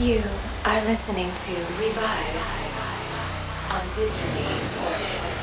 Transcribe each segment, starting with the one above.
You are listening to Revive on Digitally Imported.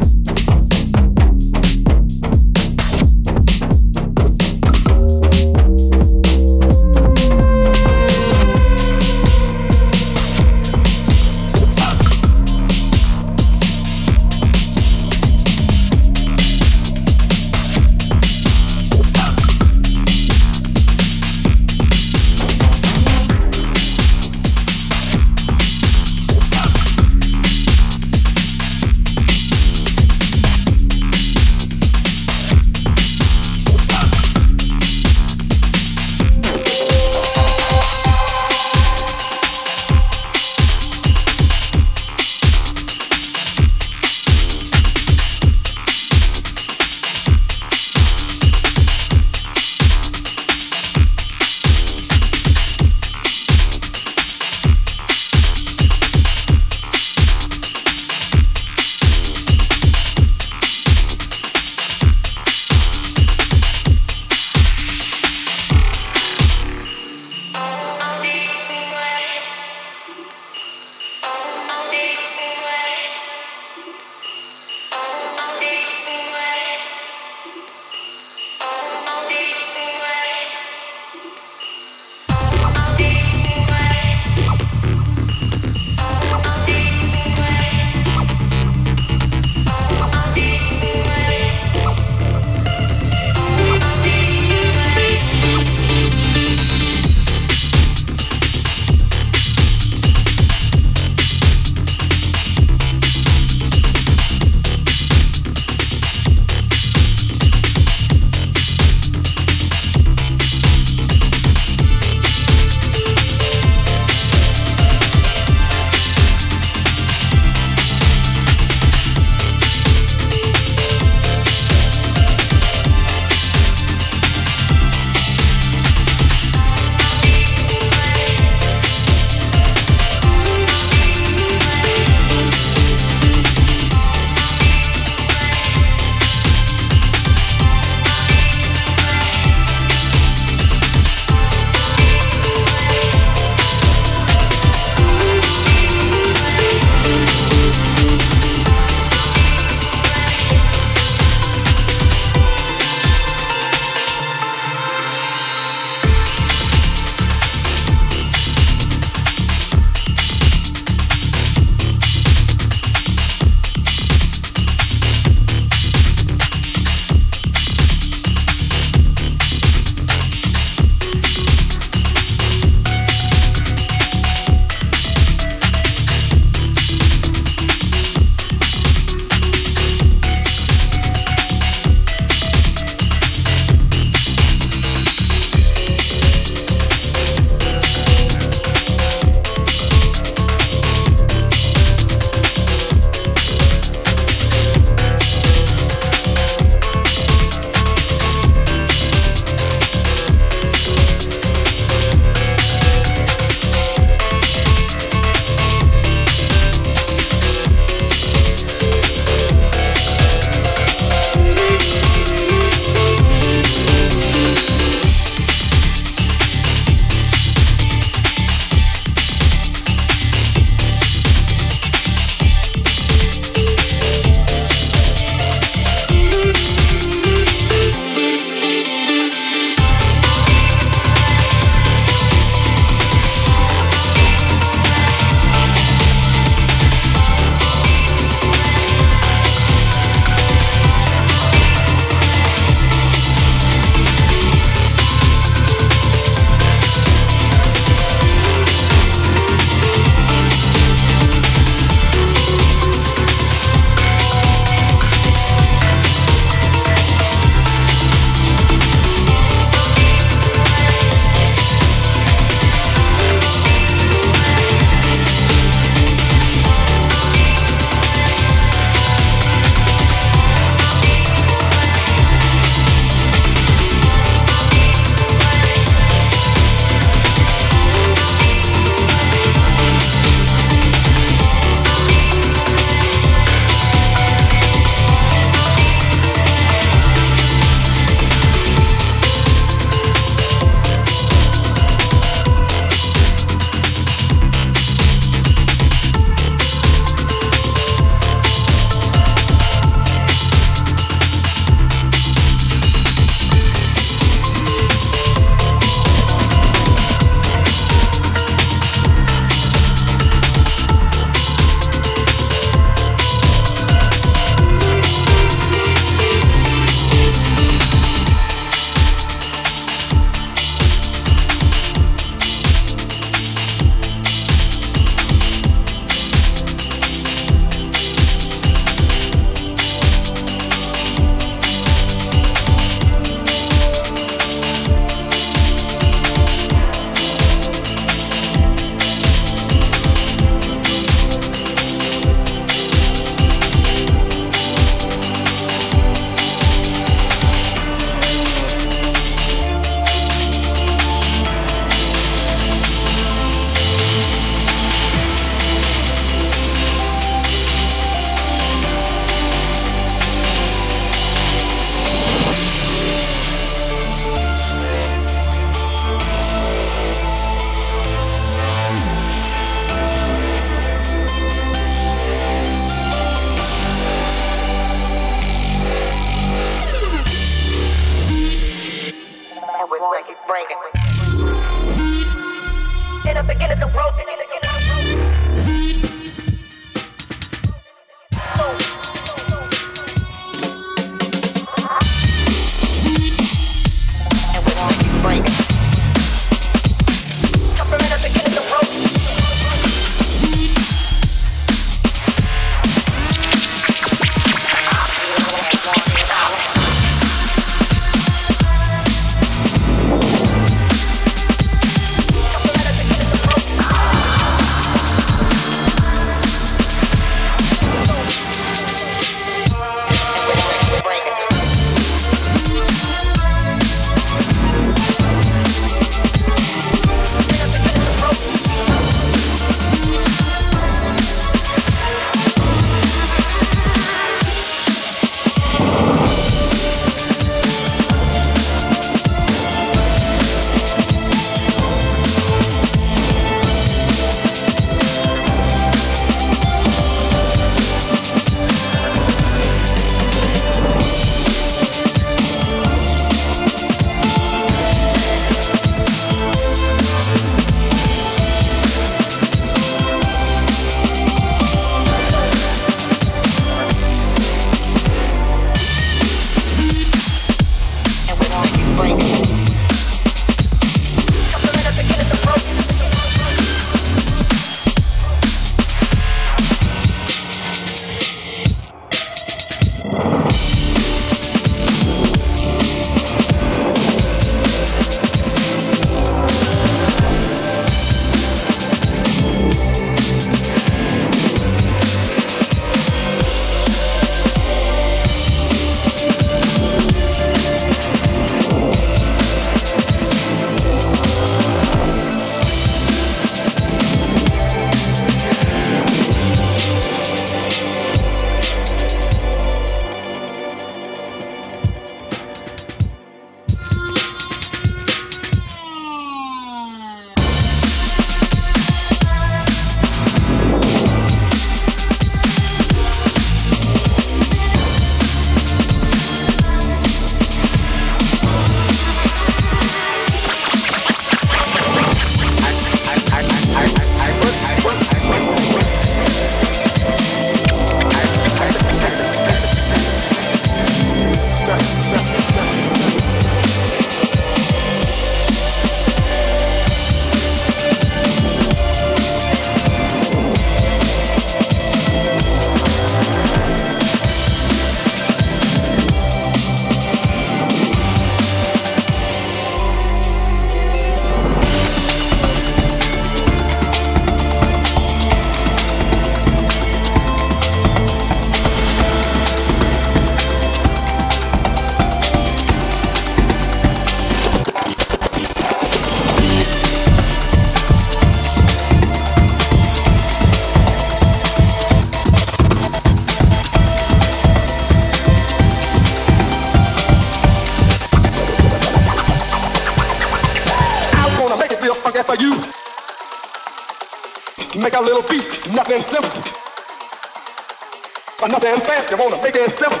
damn fast, you wanna make it simple.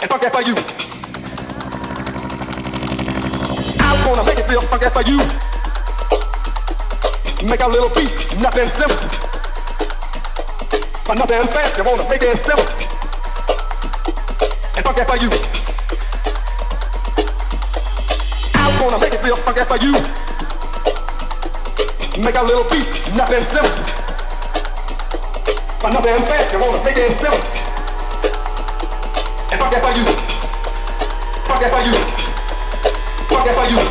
And fuck that for you. I wanna make it feel fuck that for you. Make a little beat, nothing simple. But nothing fast, you wanna make it simple. And fuck that for you. I wanna make it feel fuck that for you. Make a little beat, nothing simple. Another infection on a big ass bill. And fuck that for you. Fuck that for you. Fuck that for you.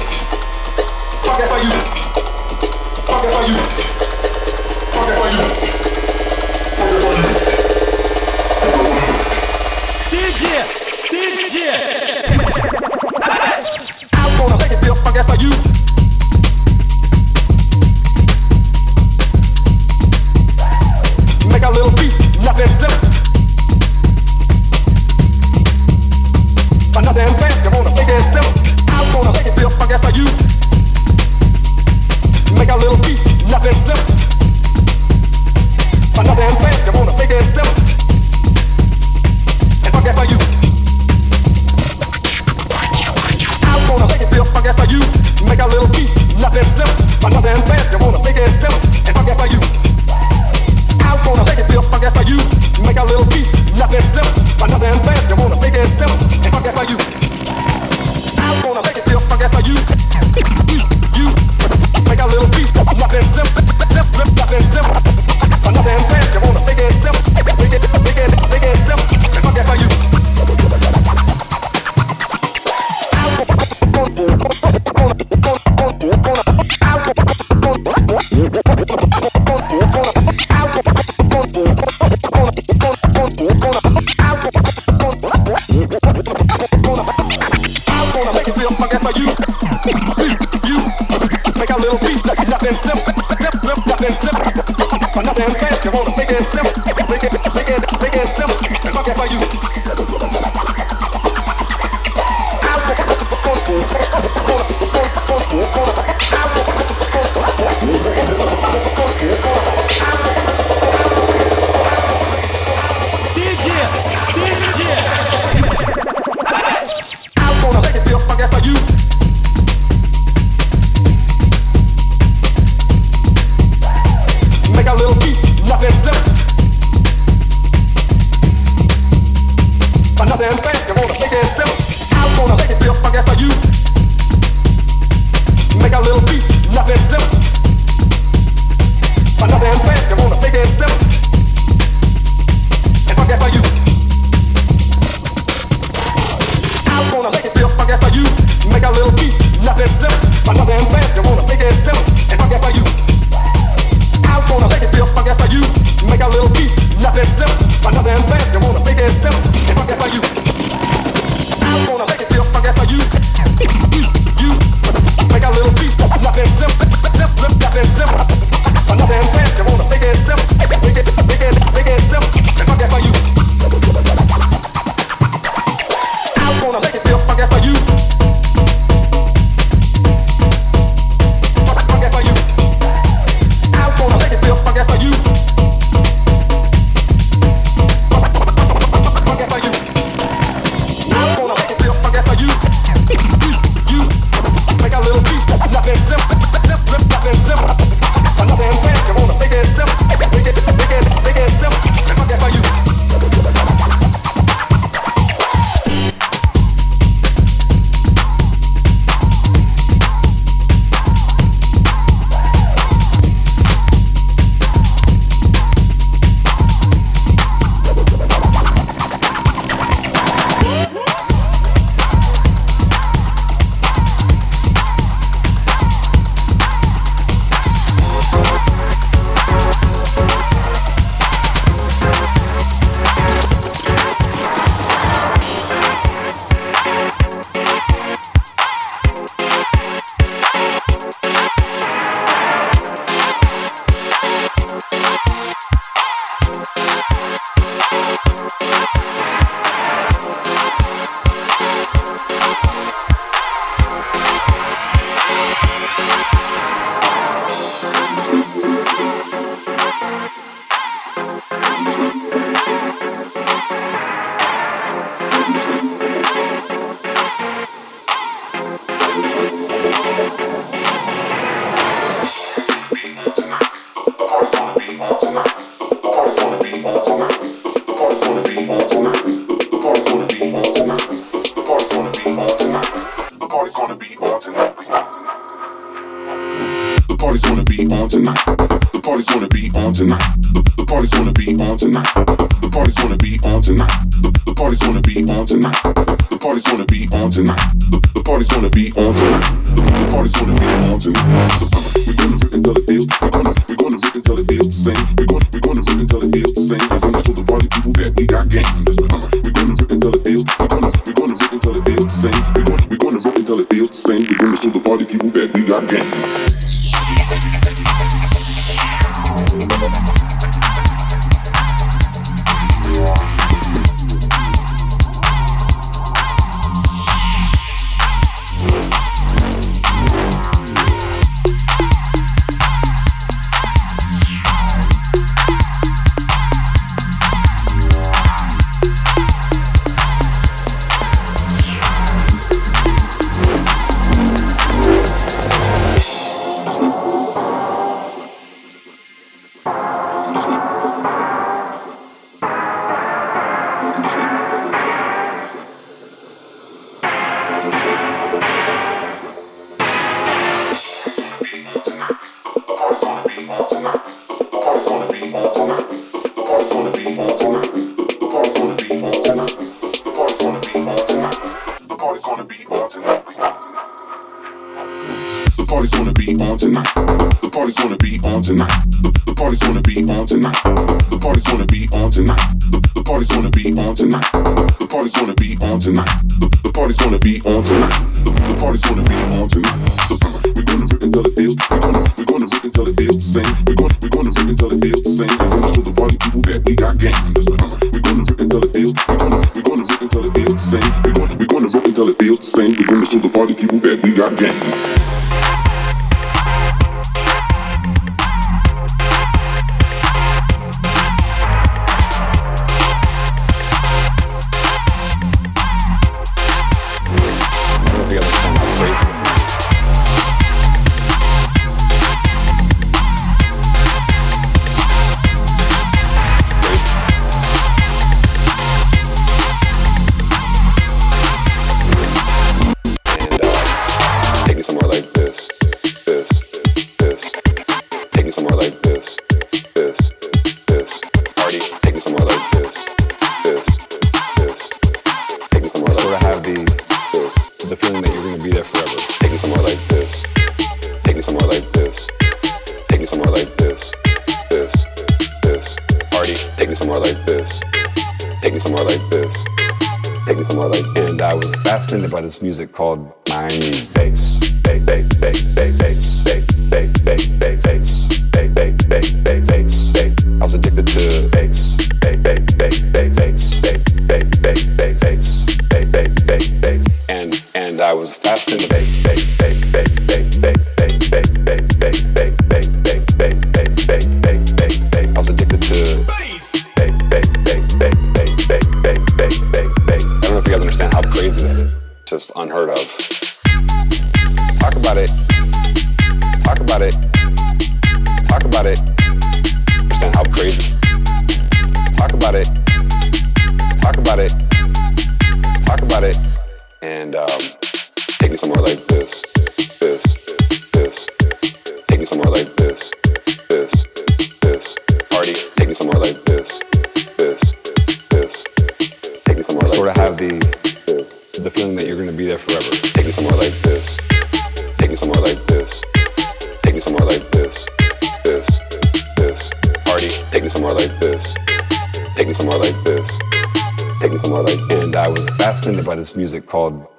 called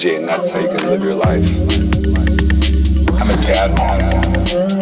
energy, and that's how you can live your life. I'm a dad man.